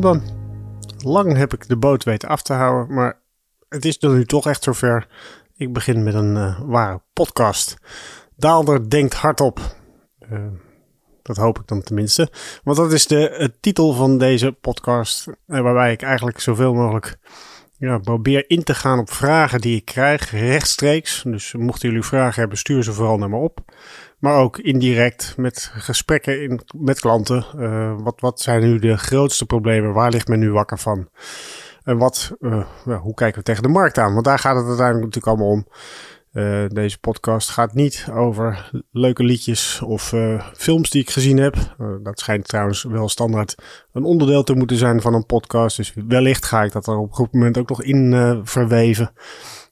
dan. Lang heb ik de boot weten af te houden, maar het is nu toch echt zover. Ik begin met een uh, ware podcast. Daalder denkt hardop. Uh, dat hoop ik dan tenminste. Want dat is de titel van deze podcast. waarbij ik eigenlijk zoveel mogelijk ja, probeer in te gaan op vragen die ik krijg rechtstreeks. Dus mochten jullie vragen hebben, stuur ze vooral naar me op. Maar ook indirect met gesprekken in, met klanten. Uh, wat, wat zijn nu de grootste problemen? Waar ligt men nu wakker van? En wat, uh, hoe kijken we tegen de markt aan? Want daar gaat het uiteindelijk natuurlijk allemaal om. Uh, deze podcast gaat niet over leuke liedjes of films die ik gezien heb. dat schijnt trouwens wel standaard een onderdeel te moeten zijn van een podcast. Dus wellicht ga ik dat er op een goed moment ook nog in verweven.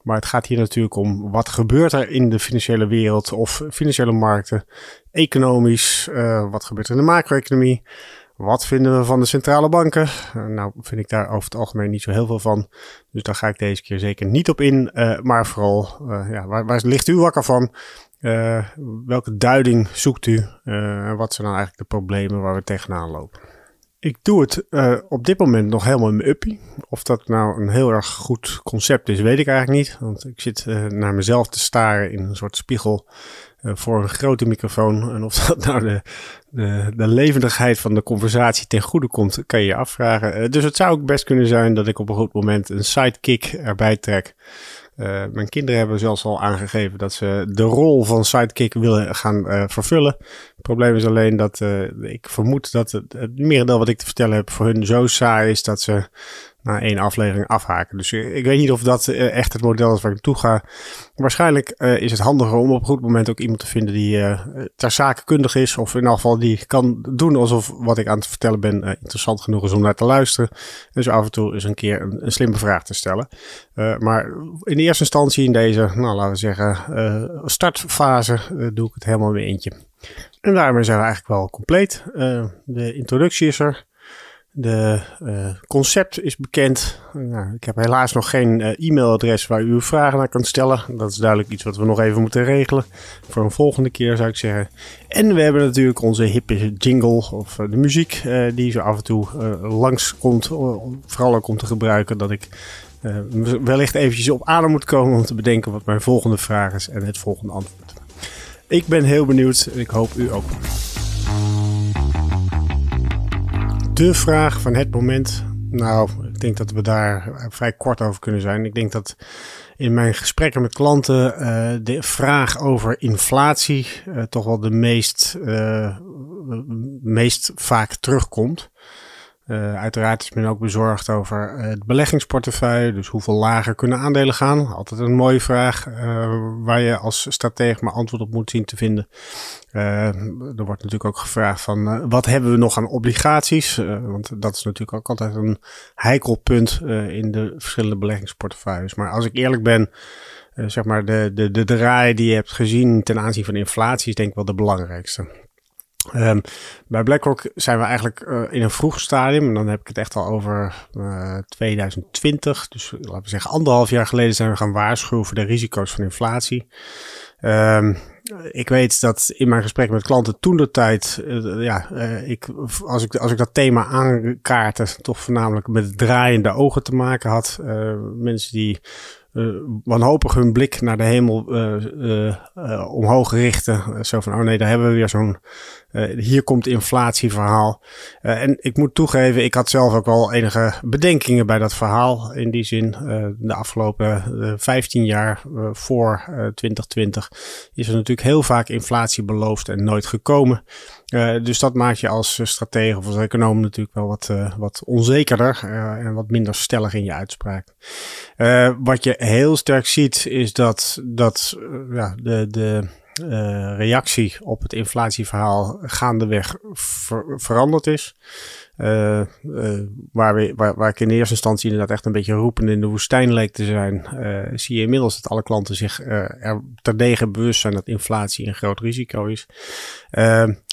Maar het gaat hier natuurlijk om wat gebeurt er in de financiële wereld of financiële markten, economisch, wat gebeurt er in de macro-economie, wat vinden we van de centrale banken? Uh, nou, vind ik daar over het algemeen niet zo heel veel van. Dus daar ga ik deze keer zeker niet op in. Uh, maar vooral, ja, waar, waar, ligt u wakker van? welke duiding zoekt u? en wat zijn dan eigenlijk de problemen waar we tegenaan lopen? Ik doe het op dit moment nog helemaal in mijn uppie. Of dat nou een heel erg goed concept is, weet ik eigenlijk niet. Want ik zit naar mezelf te staren in een soort spiegel voor een grote microfoon. En of dat nou de, de, de levendigheid van de conversatie ten goede komt, kan je je afvragen. dus het zou ook best kunnen zijn dat ik op een goed moment een sidekick erbij trek. Uh, mijn kinderen hebben zelfs al aangegeven dat ze de rol van sidekick willen gaan uh, vervullen. Het probleem is alleen dat ik vermoed dat het, het merendeel wat ik te vertellen heb voor hun zo saai is dat ze na één aflevering afhaken. Dus ik weet niet of dat echt het model is waar ik naartoe ga. Waarschijnlijk uh, is het handiger om op een goed moment ook iemand te vinden die uh, ter zake kundig is. Of in elk geval die kan doen alsof wat ik aan het vertellen ben interessant genoeg is om naar te luisteren. Dus af en toe eens een keer een, slimme vraag te stellen. maar in eerste instantie in deze, nou laten we zeggen, startfase doe ik het helemaal weer eentje. En daarmee zijn we eigenlijk wel compleet. de introductie is er. De uh, concept is bekend. Nou, ik heb helaas nog geen uh, e-mailadres waar u uw vragen naar kunt stellen. Dat is duidelijk iets wat we nog even moeten regelen. Voor een volgende keer zou ik zeggen. En we hebben natuurlijk onze hippe jingle of uh, de muziek die zo af en toe langs komt. vooral ook om te gebruiken dat ik wellicht eventjes op adem moet komen om te bedenken wat mijn volgende vraag is en het volgende antwoord. Ik ben heel benieuwd en ik hoop u ook de vraag van het moment. Nou, ik denk dat we daar vrij kort over kunnen zijn. Ik denk dat in mijn gesprekken met klanten uh, de vraag over inflatie uh, toch wel de meest, meest vaak terugkomt. Uh, uiteraard is men ook bezorgd over uh, het beleggingsportefeuille. Dus hoeveel lager kunnen aandelen gaan? Altijd een mooie vraag uh, waar je als stratege maar antwoord op moet zien te vinden. er wordt natuurlijk ook gevraagd van wat hebben we nog aan obligaties? want dat is natuurlijk ook altijd een heikel punt in de verschillende beleggingsportefeuilles. Maar als ik eerlijk ben, zeg maar de, de, de draai die je hebt gezien ten aanzien van inflatie is denk ik wel de belangrijkste. Um, bij BlackRock zijn we eigenlijk uh, in een vroeg stadium. En dan heb ik het echt al over uh, eh, 2020. Dus laten we zeggen, anderhalf jaar geleden zijn we gaan waarschuwen voor de risico's van inflatie. Um, ik weet dat in mijn gesprek met klanten toen de tijd, uh, ja, ik, als, ik, als ik dat thema aankaartte, toch voornamelijk met draaiende ogen te maken had. mensen die uh, wanhopig hun blik naar de hemel omhoog richten. Zo van, oh nee, daar hebben we weer zo'n, hier komt inflatieverhaal. en ik moet toegeven, ik had zelf ook wel enige bedenkingen bij dat verhaal. In die zin, de afgelopen 15 jaar voor 2020 is er natuurlijk heel vaak inflatie beloofd en nooit gekomen. Dus dat maakt je als stratege of als econoom natuurlijk wel wat, wat onzekerder en wat minder stellig in je uitspraak. wat je heel sterk ziet is dat, dat ja, de, de reactie op het inflatieverhaal gaandeweg ver, veranderd is. Uh, uh, waar, we, waar, waar ik in eerste instantie inderdaad echt een beetje roepend in de woestijn leek te zijn, uh, zie je inmiddels dat alle klanten zich er terdege bewust zijn dat inflatie een groot risico is.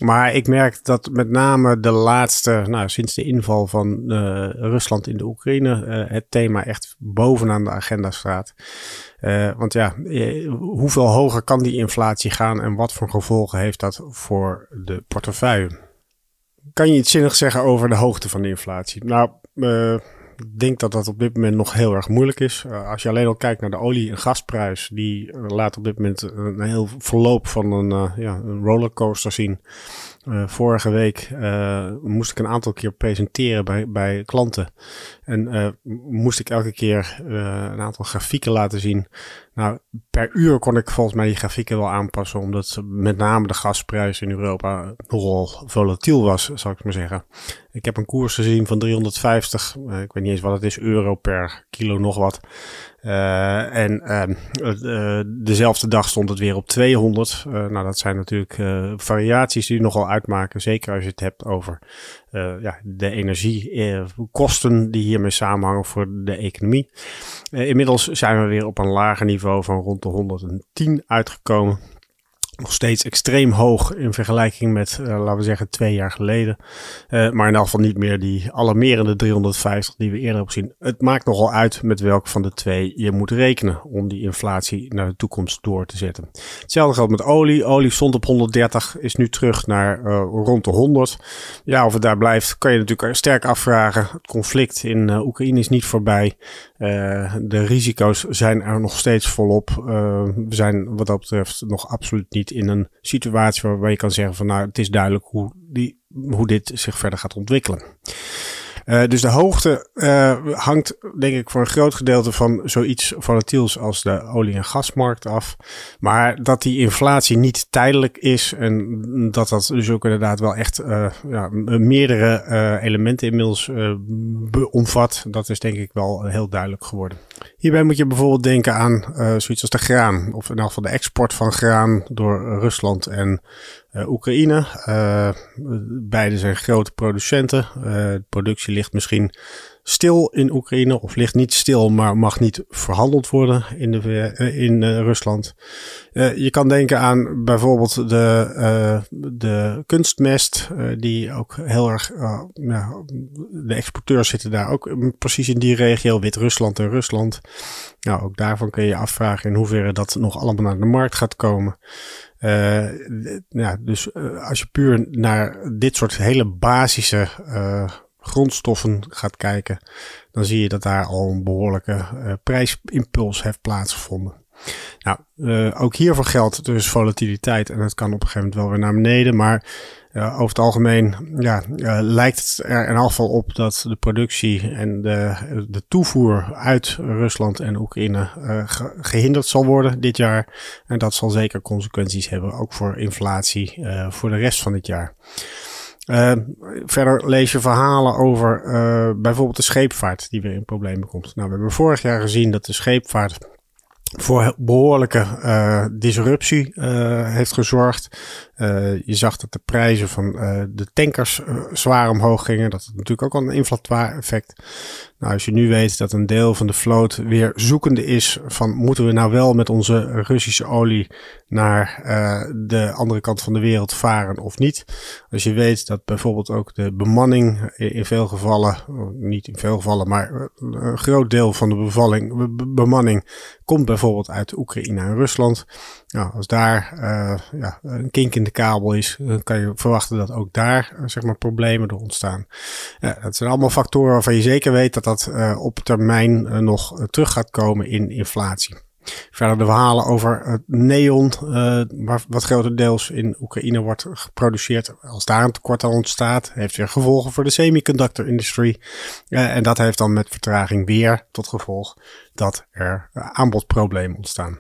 maar ik merk dat met name de laatste, nou, sinds de inval van Rusland in de Oekraïne, het thema echt bovenaan de agenda staat. want ja, hoeveel hoger kan die inflatie gaan en wat voor gevolgen heeft dat voor de portefeuille? Kan je iets zinnigs zeggen over de hoogte van de inflatie? Nou, ik denk dat dat op dit moment nog heel erg moeilijk is. Uh, als je alleen al kijkt naar de olie- en gasprijs, die uh, laat op dit moment een heel verloop van een, ja, een rollercoaster zien. Vorige week moest ik een aantal keer presenteren bij, bij klanten. En uh, moest ik elke keer een aantal grafieken laten zien. Nou, per uur kon ik volgens mij die grafieken wel aanpassen, omdat met name de gasprijs in Europa nogal volatiel was, zal ik maar zeggen. Ik heb een koers gezien van 350, ik weet niet eens wat het is, euro per kilo nog wat. En uh, dezelfde dag stond het weer op 200. Uh, nou, dat zijn natuurlijk variaties die nogal uitmaken. Zeker als je het hebt over ja, de energiekosten die hiermee samenhangen voor de economie. inmiddels zijn we weer op een lager niveau van rond de 110 uitgekomen nog steeds extreem hoog in vergelijking met, uh, laten we zeggen, twee jaar geleden. Uh, maar in elk geval niet meer die alarmerende 350 die we eerder hebben. Het maakt nogal uit met welke van de twee je moet rekenen om die inflatie naar de toekomst door te zetten. Hetzelfde geldt met olie. Olie stond op 130, is nu terug naar uh, rond de 100. Ja, of het daar blijft, kan je natuurlijk sterk afvragen. Het conflict in Oekraïne is niet voorbij. de risico's zijn er nog steeds volop. we zijn wat dat betreft nog absoluut niet in een situatie waarbij je kan zeggen van nou, het is duidelijk hoe, die, hoe dit zich verder gaat ontwikkelen. Uh, dus de hoogte uh, hangt, denk ik, voor een groot gedeelte van zoiets volatiels als de olie- en gasmarkt af. Maar dat die inflatie niet tijdelijk is en dat dat dus ook inderdaad wel echt uh, ja, meerdere elementen inmiddels omvat, dat is denk ik wel heel duidelijk geworden. Hierbij moet je bijvoorbeeld denken aan zoiets als de graan, of in ieder geval de export van graan door Rusland en uh, Oekraïne. Uh, beide zijn grote producenten. Uh, de productie ligt misschien stil in Oekraïne, of ligt niet stil, maar mag niet verhandeld worden in, de, in Rusland. je kan denken aan bijvoorbeeld de, de kunstmest, die ook heel erg, de exporteurs zitten daar ook precies in die regio, Wit-Rusland en Rusland. Nou, ook daarvan kun je afvragen in hoeverre dat nog allemaal naar de markt gaat komen. Ja, dus als je puur naar dit soort hele basische grondstoffen gaat kijken, dan zie je dat daar al een behoorlijke prijsimpuls heeft plaatsgevonden. Nou, ook hiervoor geldt dus volatiliteit en het kan op een gegeven moment wel weer naar beneden, maar uh, over het algemeen ja, lijkt het er in elk geval op dat de productie en de, de toevoer uit Rusland en Oekraïne gehinderd zal worden dit jaar. En dat zal zeker consequenties hebben, ook voor inflatie voor de rest van dit jaar. Verder lees je verhalen over bijvoorbeeld de scheepvaart die weer in problemen komt. Nou, we hebben vorig jaar gezien dat de scheepvaart voor behoorlijke uh, disruptie uh, heeft gezorgd. Uh, je zag dat de prijzen van de tankers zwaar omhoog gingen. Dat had natuurlijk ook al een inflatoire effect. Nou, als je nu weet dat een deel van de vloot weer zoekende is van moeten we nou wel met onze Russische olie naar de andere kant van de wereld varen of niet. Als je weet dat bijvoorbeeld ook de bemanning in veel gevallen, niet in veel gevallen, maar een groot deel van de bevalling, bemanning komt bijvoorbeeld uit Oekraïne en Rusland. Nou, als daar ja, een kink in de kabel is, dan kan je verwachten dat ook daar uh, zeg maar, problemen door ontstaan. Ja, dat zijn allemaal factoren waarvan je zeker weet dat dat uh, op termijn nog terug gaat komen in inflatie. Verder de verhalen over het neon, uh, wat grotendeels in Oekraïne wordt geproduceerd. Als daar een tekort aan ontstaat, heeft weer gevolgen voor de semiconductor industrie. En dat heeft dan met vertraging weer tot gevolg dat er aanbodproblemen ontstaan.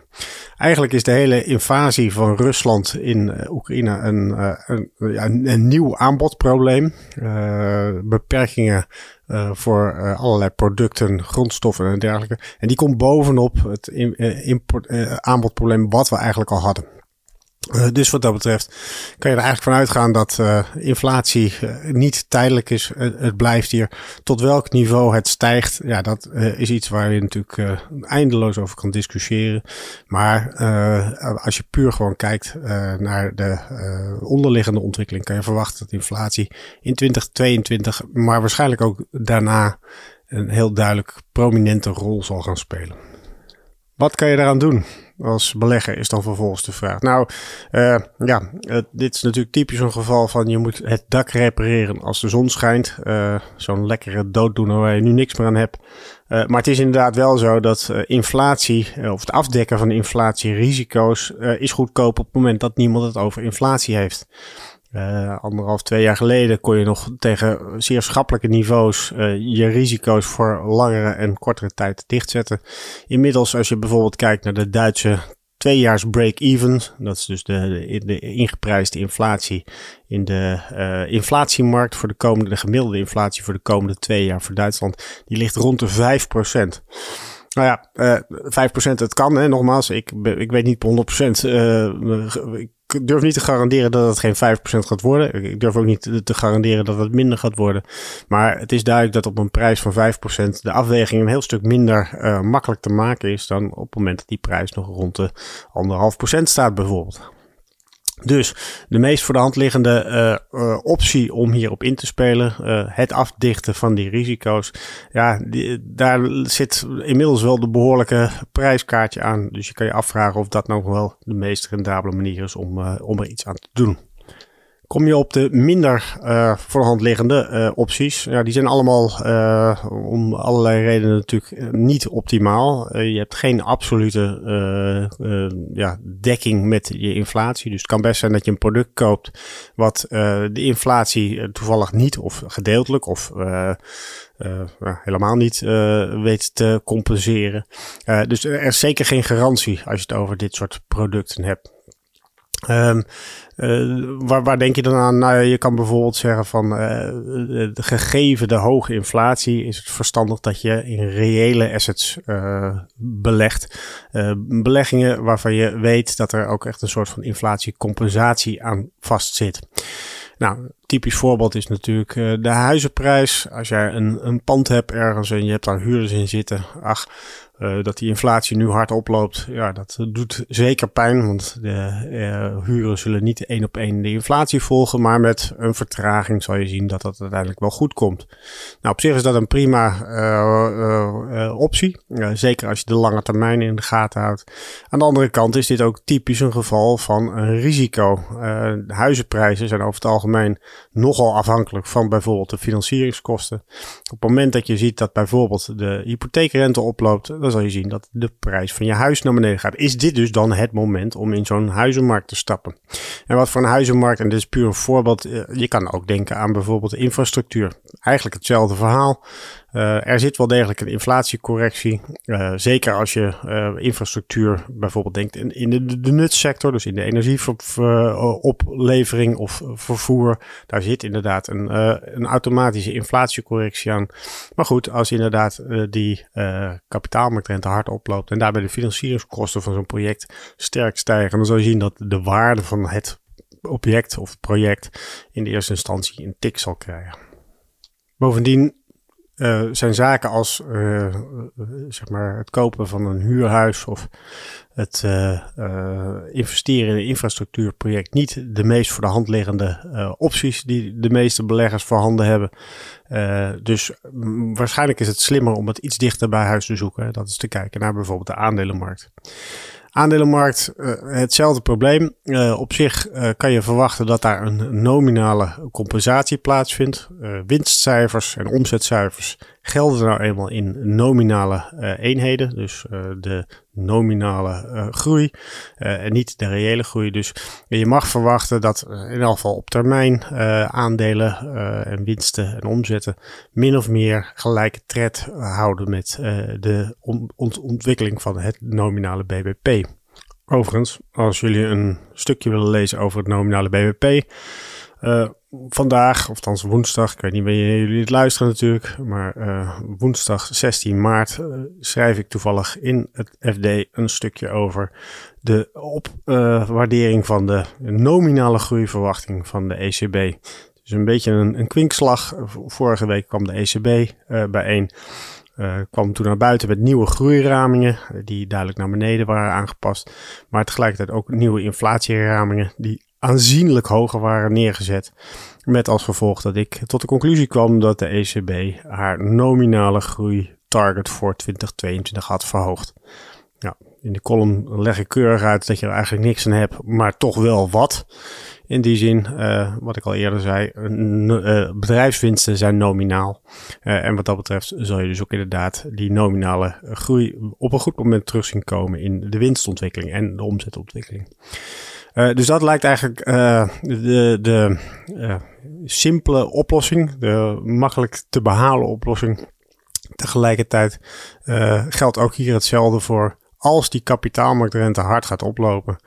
Eigenlijk is de hele invasie van Rusland in uh, Oekraïne een, een, een, een, nieuw aanbodprobleem. beperkingen uh, voor allerlei producten, grondstoffen en dergelijke. En die komt bovenop het aanbodprobleem wat we eigenlijk al hadden. Uh, dus wat dat betreft kan je er eigenlijk van uitgaan dat uh, inflatie uh, niet tijdelijk is. het blijft hier. Tot welk niveau het stijgt, ja, dat is iets waar je natuurlijk eindeloos over kan discussiëren. Maar als je puur gewoon kijkt naar de onderliggende ontwikkeling, kan je verwachten dat inflatie in 2022, maar waarschijnlijk ook daarna, een heel duidelijk prominente rol zal gaan spelen. Wat kan je daaraan doen als belegger, is dan vervolgens de vraag. Nou, uh, ja, dit is natuurlijk typisch een geval van je moet het dak repareren als de zon schijnt. Uh, Zo'n lekkere dooddoener waar je nu niks meer aan hebt. Uh, maar het is inderdaad wel zo dat inflatie, of het afdekken van inflatierisico's, is goedkoop op het moment dat niemand het over inflatie heeft. Uh, anderhalf, twee jaar geleden kon je nog tegen zeer schappelijke niveaus uh, je risico's voor langere en kortere tijd dichtzetten. Inmiddels, als je bijvoorbeeld kijkt naar de Duitse tweejaars break-even, dat is dus de, de, de, ingeprijsde inflatie in de uh, inflatiemarkt voor de komende, de gemiddelde inflatie voor de komende twee jaar voor Duitsland, die ligt rond de 5%. Nou ja, uh, 5% het kan, hè, nogmaals. Ik, ik weet niet 100%. Uh, ik durf niet te garanderen dat het geen 5% gaat worden. Ik durf ook niet te garanderen dat het minder gaat worden. Maar het is duidelijk dat op een prijs van 5% de afweging een heel stuk minder uh, makkelijk te maken is dan op het moment dat die prijs nog rond de 1,5% staat bijvoorbeeld. Dus de meest voor de hand liggende uh, uh, optie om hierop in te spelen, uh, het afdichten van die risico's, ja, daar zit inmiddels wel de behoorlijke prijskaartje aan. Dus je kan je afvragen of dat nou wel de meest rendabele manier is om, om er iets aan te doen. Kom je op de minder uh, voor de hand liggende uh, opties. Ja, die zijn allemaal uh, om allerlei redenen natuurlijk niet optimaal. je hebt geen absolute ja, dekking met je inflatie. Dus het kan best zijn dat je een product koopt wat de inflatie toevallig niet of gedeeltelijk of helemaal niet weet te compenseren. dus er is zeker geen garantie als je het over dit soort producten hebt. Um, uh, waar, waar denk je dan aan? Nou, je kan bijvoorbeeld zeggen van uh, gegeven de hoge inflatie is het verstandig dat je in reële assets uh, belegt. beleggingen waarvan je weet dat er ook echt een soort van inflatiecompensatie aan vastzit. Nou, typisch voorbeeld is natuurlijk de huizenprijs. Als jij een, een pand hebt ergens en je hebt daar huurders in zitten. Ach, uh, dat die inflatie nu hard oploopt, ja, dat doet zeker pijn. Want de uh, huren zullen niet één op één de inflatie volgen. Maar met een vertraging zal je zien dat dat uiteindelijk wel goed komt. Nou, op zich is dat een prima optie. zeker als je de lange termijn in de gaten houdt. Aan de andere kant is dit ook typisch een geval van een risico. de huizenprijzen zijn over het algemeen nogal afhankelijk van bijvoorbeeld de financieringskosten. Op het moment dat je ziet dat bijvoorbeeld de hypotheekrente oploopt dan zal je zien dat de prijs van je huis naar beneden gaat. Is dit dus dan het moment om in zo'n huizenmarkt te stappen? En wat voor een huizenmarkt, en dit is puur een voorbeeld, eh, je kan ook denken aan bijvoorbeeld infrastructuur. Eigenlijk hetzelfde verhaal. Uh, er zit wel degelijk een inflatiecorrectie. Uh, zeker als je uh, infrastructuur bijvoorbeeld denkt in, de, de nutsector, dus in de energieoplevering of vervoer. Daar zit inderdaad een, een automatische inflatiecorrectie aan. Maar goed, als inderdaad die kapitaalmarktrente hard oploopt en daarbij de financieringskosten van zo'n project sterk stijgen, dan zal je zien dat de waarde van het object of project in de eerste instantie een tik zal krijgen. Bovendien uh, zijn zaken als uh, zeg maar het kopen van een huurhuis of het investeren in een infrastructuurproject niet de meest voor de hand liggende opties die de meeste beleggers voorhanden hebben. dus mm, waarschijnlijk is het slimmer om het iets dichter bij huis te zoeken. Dat is te kijken naar bijvoorbeeld de aandelenmarkt. Aandelenmarkt, uh, hetzelfde probleem. Uh, op zich uh, kan je verwachten dat daar een nominale compensatie plaatsvindt. winstcijfers en omzetcijfers gelden nou eenmaal in nominale eenheden. Dus de nominale groei en niet de reële groei. Dus je mag verwachten dat in elk geval op termijn aandelen en winsten en omzetten min of meer gelijke tred houden met de ontwikkeling van het nominale BBP. Overigens, als jullie een stukje willen lezen over het nominale BBP, eh, vandaag, of althans woensdag, ik weet niet wanneer jullie het luisteren natuurlijk, maar uh, woensdag 16 maart uh, schrijf ik toevallig in het FD een stukje over de opwaardering van de nominale groeiverwachting van de ECB. Dus een beetje een, een kwinkslag. Vorige week kwam de ECB bijeen. Uh, kwam toen naar buiten met nieuwe groeiramingen, eh, die duidelijk naar beneden waren aangepast. Maar tegelijkertijd ook nieuwe inflatieramingen, die aanzienlijk hoger waren neergezet. Met als gevolg dat ik tot de conclusie kwam dat de ECB haar nominale groeitarget voor 2022 had verhoogd. Ja, in de column leg ik keurig uit dat je er eigenlijk niks aan hebt, maar toch wel wat. In die zin, uh, wat ik al eerder zei, uh, bedrijfswinsten zijn nominaal. En wat dat betreft zal je dus ook inderdaad die nominale groei op een goed moment terug zien komen in de winstontwikkeling en de omzetontwikkeling. dus dat lijkt eigenlijk de, de simpele oplossing, de makkelijk te behalen oplossing. Tegelijkertijd geldt ook hier hetzelfde voor als die kapitaalmarktrente hard gaat oplopen,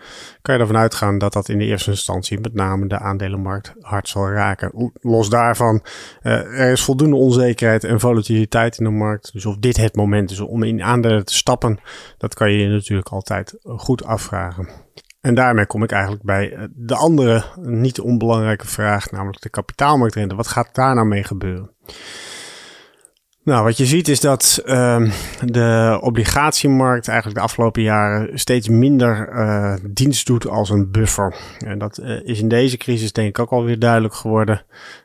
kan je ervan uitgaan dat dat in de eerste instantie met name de aandelenmarkt hard zal raken. Los daarvan, uh, er is voldoende onzekerheid en volatiliteit in de markt. Dus of dit het moment is om in aandelen te stappen, dat kan je je natuurlijk altijd goed afvragen. En daarmee kom ik eigenlijk bij eh, de andere niet onbelangrijke vraag, namelijk de kapitaalmarktrente. Wat gaat daar nou mee gebeuren? Nou, wat je ziet is dat uh, de obligatiemarkt eigenlijk de afgelopen jaren steeds minder uh, dienst doet als een buffer. En dat uh, is in deze crisis denk ik ook alweer duidelijk geworden.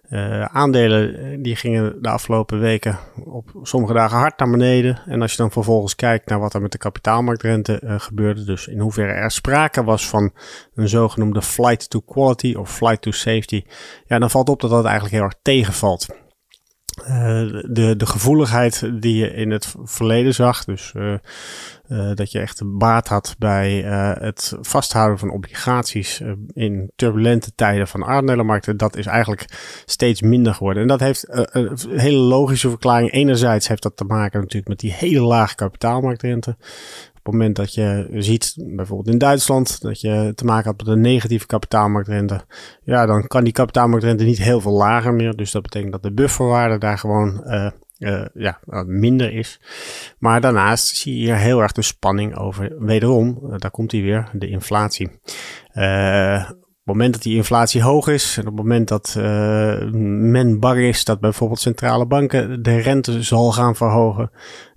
Uh, aandelen die gingen de afgelopen weken op sommige dagen hard naar beneden. En als je dan vervolgens kijkt naar wat er met de kapitaalmarktrente gebeurde, dus in hoeverre er sprake was van een zogenoemde flight to quality of flight to safety, ja, dan valt op dat dat eigenlijk heel erg tegenvalt. Uh, de, de gevoeligheid die je in het verleden zag, dus uh, uh, dat je echt baat had bij het vasthouden van obligaties in turbulente tijden van aandelenmarkten, dat is eigenlijk steeds minder geworden. En dat heeft een hele logische verklaring. Enerzijds heeft dat te maken natuurlijk met die hele lage kapitaalmarktrente het moment dat je ziet, bijvoorbeeld in Duitsland, dat je te maken had met een negatieve kapitaalmarktrente, ja, dan kan die kapitaalmarktrente niet heel veel lager meer. Dus dat betekent dat de bufferwaarde daar gewoon uh, ja, minder is. Maar daarnaast zie je hier heel erg de spanning over, wederom, uh, daar komt hij weer, de inflatie. Op het moment dat die inflatie hoog is en op het moment dat men bang is dat bijvoorbeeld centrale banken de rente zal gaan verhogen,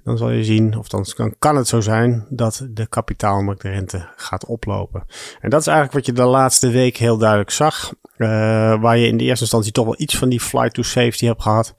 dan zal je zien, of dan kan, het zo zijn, dat de kapitaalmarktrente gaat oplopen. En dat is eigenlijk wat je de laatste week heel duidelijk zag. Uh, waar je in de eerste instantie toch wel iets van die flight to safety hebt gehad.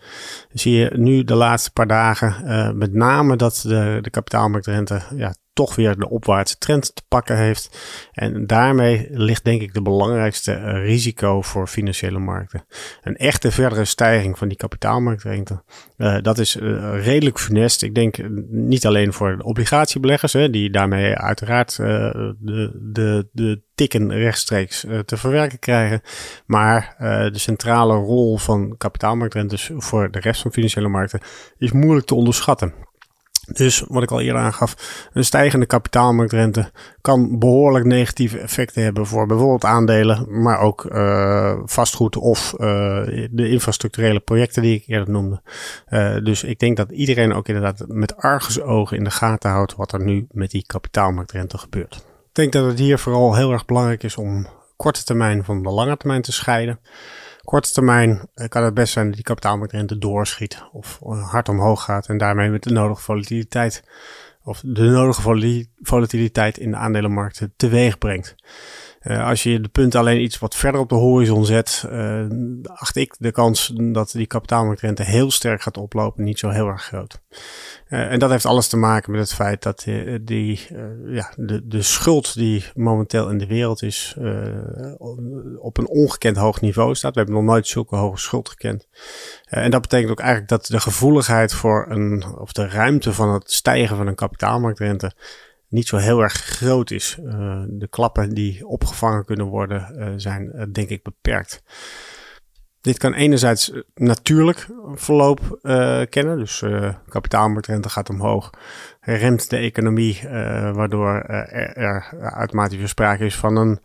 Zie je nu de laatste paar dagen uh, met name dat de, de kapitaalmarktrente ja, toch weer de opwaartse trend te pakken heeft. En daarmee ligt denk ik de belangrijkste uh, risico voor financiële markten. Een echte verdere stijging van die kapitaalmarktrente. Uh, dat is uh, redelijk funest. Ik denk niet alleen voor obligatiebeleggers, hè, die daarmee uiteraard de, de, de tikken rechtstreeks te verwerken krijgen. Maar de centrale rol van kapitaalmarktrentes voor de rest van financiële markten is moeilijk te onderschatten. Dus wat ik al eerder aangaf, een stijgende kapitaalmarktrente kan behoorlijk negatieve effecten hebben voor bijvoorbeeld aandelen, maar ook uh, vastgoed of uh, de infrastructurele projecten die ik eerder noemde. Uh, dus ik denk dat iedereen ook inderdaad met argusogen in de gaten houdt wat er nu met die kapitaalmarktrente gebeurt. Ik denk dat het hier vooral heel erg belangrijk is om korte termijn van de lange termijn te scheiden korte termijn eh, kan het best zijn dat die kapitaalmarktrente doorschiet of eh, hard omhoog gaat en daarmee met de nodige volatiliteit of de nodige volatiliteit in de aandelenmarkten teweeg brengt. Uh, als je de punten alleen iets wat verder op de horizon zet, uh, acht ik de kans dat die kapitaalmarktrente heel sterk gaat oplopen niet zo heel erg groot. Uh, en dat heeft alles te maken met het feit dat die, ja, de, de schuld die momenteel in de wereld is, op een ongekend hoog niveau staat. We hebben nog nooit zulke hoge schuld gekend. en dat betekent ook eigenlijk dat de gevoeligheid voor een, of de ruimte van het stijgen van een kapitaalmarktrente niet zo heel erg groot is. Uh, de klappen die opgevangen kunnen worden uh, zijn uh, denk ik beperkt. Dit kan enerzijds natuurlijk verloop kennen, dus kapitaalmarktrente gaat omhoog, remt de economie, waardoor er, er automatisch sprake is van een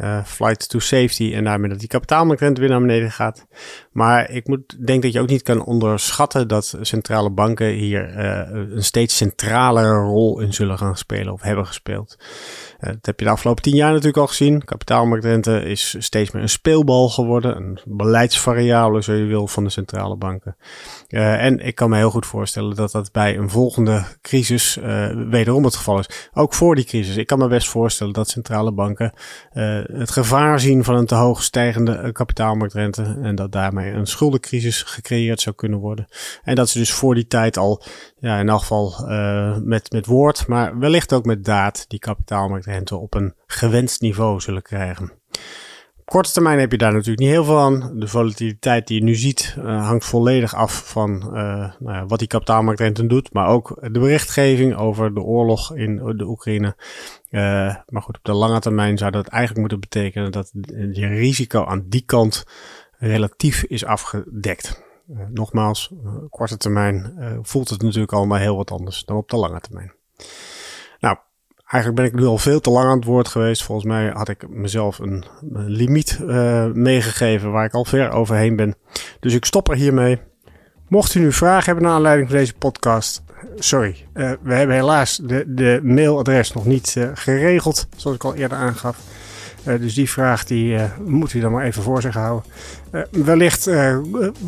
uh, flight to safety en daarmee dat die kapitaalmarktrente weer naar beneden gaat. Maar ik moet, denk dat je ook niet kan onderschatten dat centrale banken hier een steeds centralere rol in zullen gaan spelen of hebben gespeeld. Dat heb je de afgelopen tien jaar natuurlijk al gezien. Kapitaalmarktrente is steeds meer een speelbal geworden, een beleidsvariabele, zo je wil, van de centrale banken. En ik kan me heel goed voorstellen dat dat bij een volgende crisis uh, wederom het geval is. Ook voor die crisis. Ik kan me best voorstellen dat centrale banken het gevaar zien van een te hoog stijgende kapitaalmarktrente en dat daarmee een schuldencrisis gecreëerd zou kunnen worden. En dat ze dus voor die tijd al, ja, in elk geval met, met woord, maar wellicht ook met daad, die kapitaalmarktrente op een gewenst niveau zullen krijgen korte termijn heb je daar natuurlijk niet heel veel aan. De volatiliteit die je nu ziet uh, hangt volledig af van uh, nou ja, wat die kapitaalmarktrente doet. Maar ook de berichtgeving over de oorlog in de Oekraïne. Uh, maar goed, op de lange termijn zou dat eigenlijk moeten betekenen dat je risico aan die kant relatief is afgedekt. nogmaals, korte termijn voelt het natuurlijk allemaal heel wat anders dan op de lange termijn. Nou, Eigenlijk ben ik nu al veel te lang aan het woord geweest. Volgens mij had ik mezelf een, limiet uh, meegegeven waar ik al ver overheen ben. Dus ik stop er hiermee. Mocht u nu vragen hebben naar aanleiding van deze podcast, sorry, uh, we hebben helaas de, de mailadres nog niet uh, geregeld, zoals ik al eerder aangaf. Uh, dus die vraag die uh, moet u dan maar even voor zich houden. Uh, wellicht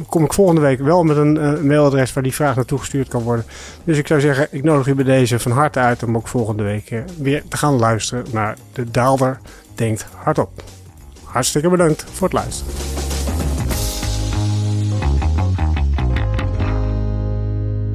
kom ik volgende week wel met een mailadres waar die vraag naartoe gestuurd kan worden. Dus ik zou zeggen, ik nodig u bij deze van harte uit om ook volgende week weer te gaan luisteren naar De Daalder Denkt Hardop. Hartstikke bedankt voor het luisteren.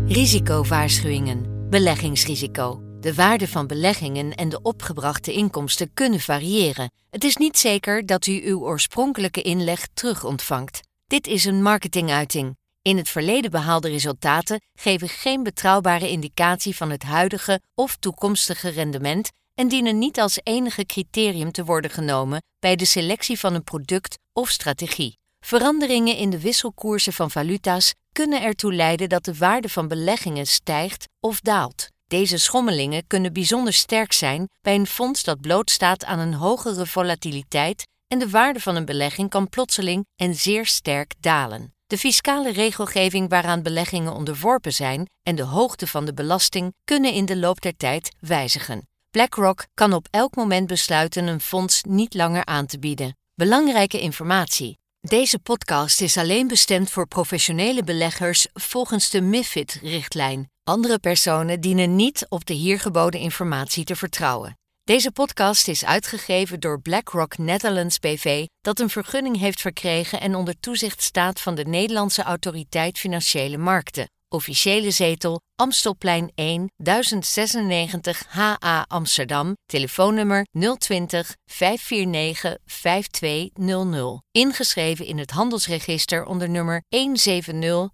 Risicowaarschuwingen. Beleggingsrisico. De waarde van beleggingen en de opgebrachte inkomsten kunnen variëren. Het is niet zeker dat u uw oorspronkelijke inleg terug ontvangt. Dit is een marketinguiting. In het verleden behaalde resultaten geven geen betrouwbare indicatie van het huidige of toekomstige rendement en dienen niet als enige criterium te worden genomen bij de selectie van een product of strategie. Veranderingen in de wisselkoersen van valuta's kunnen ertoe leiden dat de waarde van beleggingen stijgt of daalt. Deze schommelingen kunnen bijzonder sterk zijn bij een fonds dat blootstaat aan een hogere volatiliteit en de waarde van een belegging kan plotseling en zeer sterk dalen. De fiscale regelgeving waaraan beleggingen onderworpen zijn en de hoogte van de belasting kunnen in de loop der tijd wijzigen. BlackRock kan op elk moment besluiten een fonds niet langer aan te bieden. Belangrijke informatie. Deze podcast is alleen bestemd voor professionele beleggers volgens de MIFID-richtlijn. Andere personen dienen niet op de hier geboden informatie te vertrouwen. Deze podcast is uitgegeven door BlackRock Netherlands BV, dat een vergunning heeft verkregen en onder toezicht staat van de Nederlandse Autoriteit Financiële Markten. Officiële zetel Amstelplein 1 1096 HA Amsterdam. Telefoonnummer 020 549 5200. Ingeschreven in het handelsregister onder nummer 170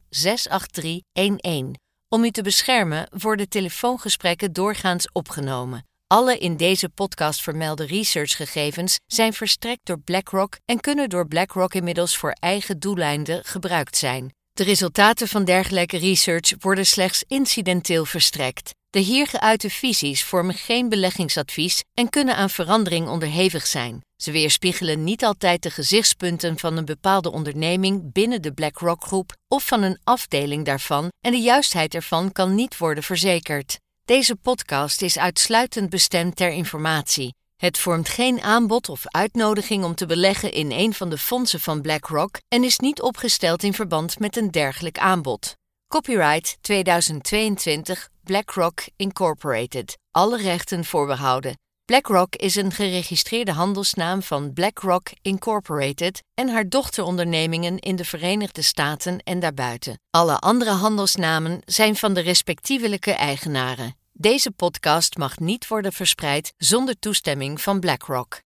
Om u te beschermen worden telefoongesprekken doorgaans opgenomen. Alle in deze podcast vermelde researchgegevens zijn verstrekt door BlackRock en kunnen door BlackRock inmiddels voor eigen doeleinden gebruikt zijn. De resultaten van dergelijke research worden slechts incidenteel verstrekt. De hier geuite visies vormen geen beleggingsadvies en kunnen aan verandering onderhevig zijn. Ze weerspiegelen niet altijd de gezichtspunten van een bepaalde onderneming binnen de BlackRock-groep of van een afdeling daarvan en de juistheid ervan kan niet worden verzekerd. Deze podcast is uitsluitend bestemd ter informatie. Het vormt geen aanbod of uitnodiging om te beleggen in een van de fondsen van BlackRock en is niet opgesteld in verband met een dergelijk aanbod. Copyright 2022 BlackRock Incorporated. Alle rechten voorbehouden. BlackRock is een geregistreerde handelsnaam van BlackRock Incorporated en haar dochterondernemingen in de Verenigde Staten en daarbuiten. Alle andere handelsnamen zijn van de respectievelijke eigenaren. Deze podcast mag niet worden verspreid zonder toestemming van BlackRock.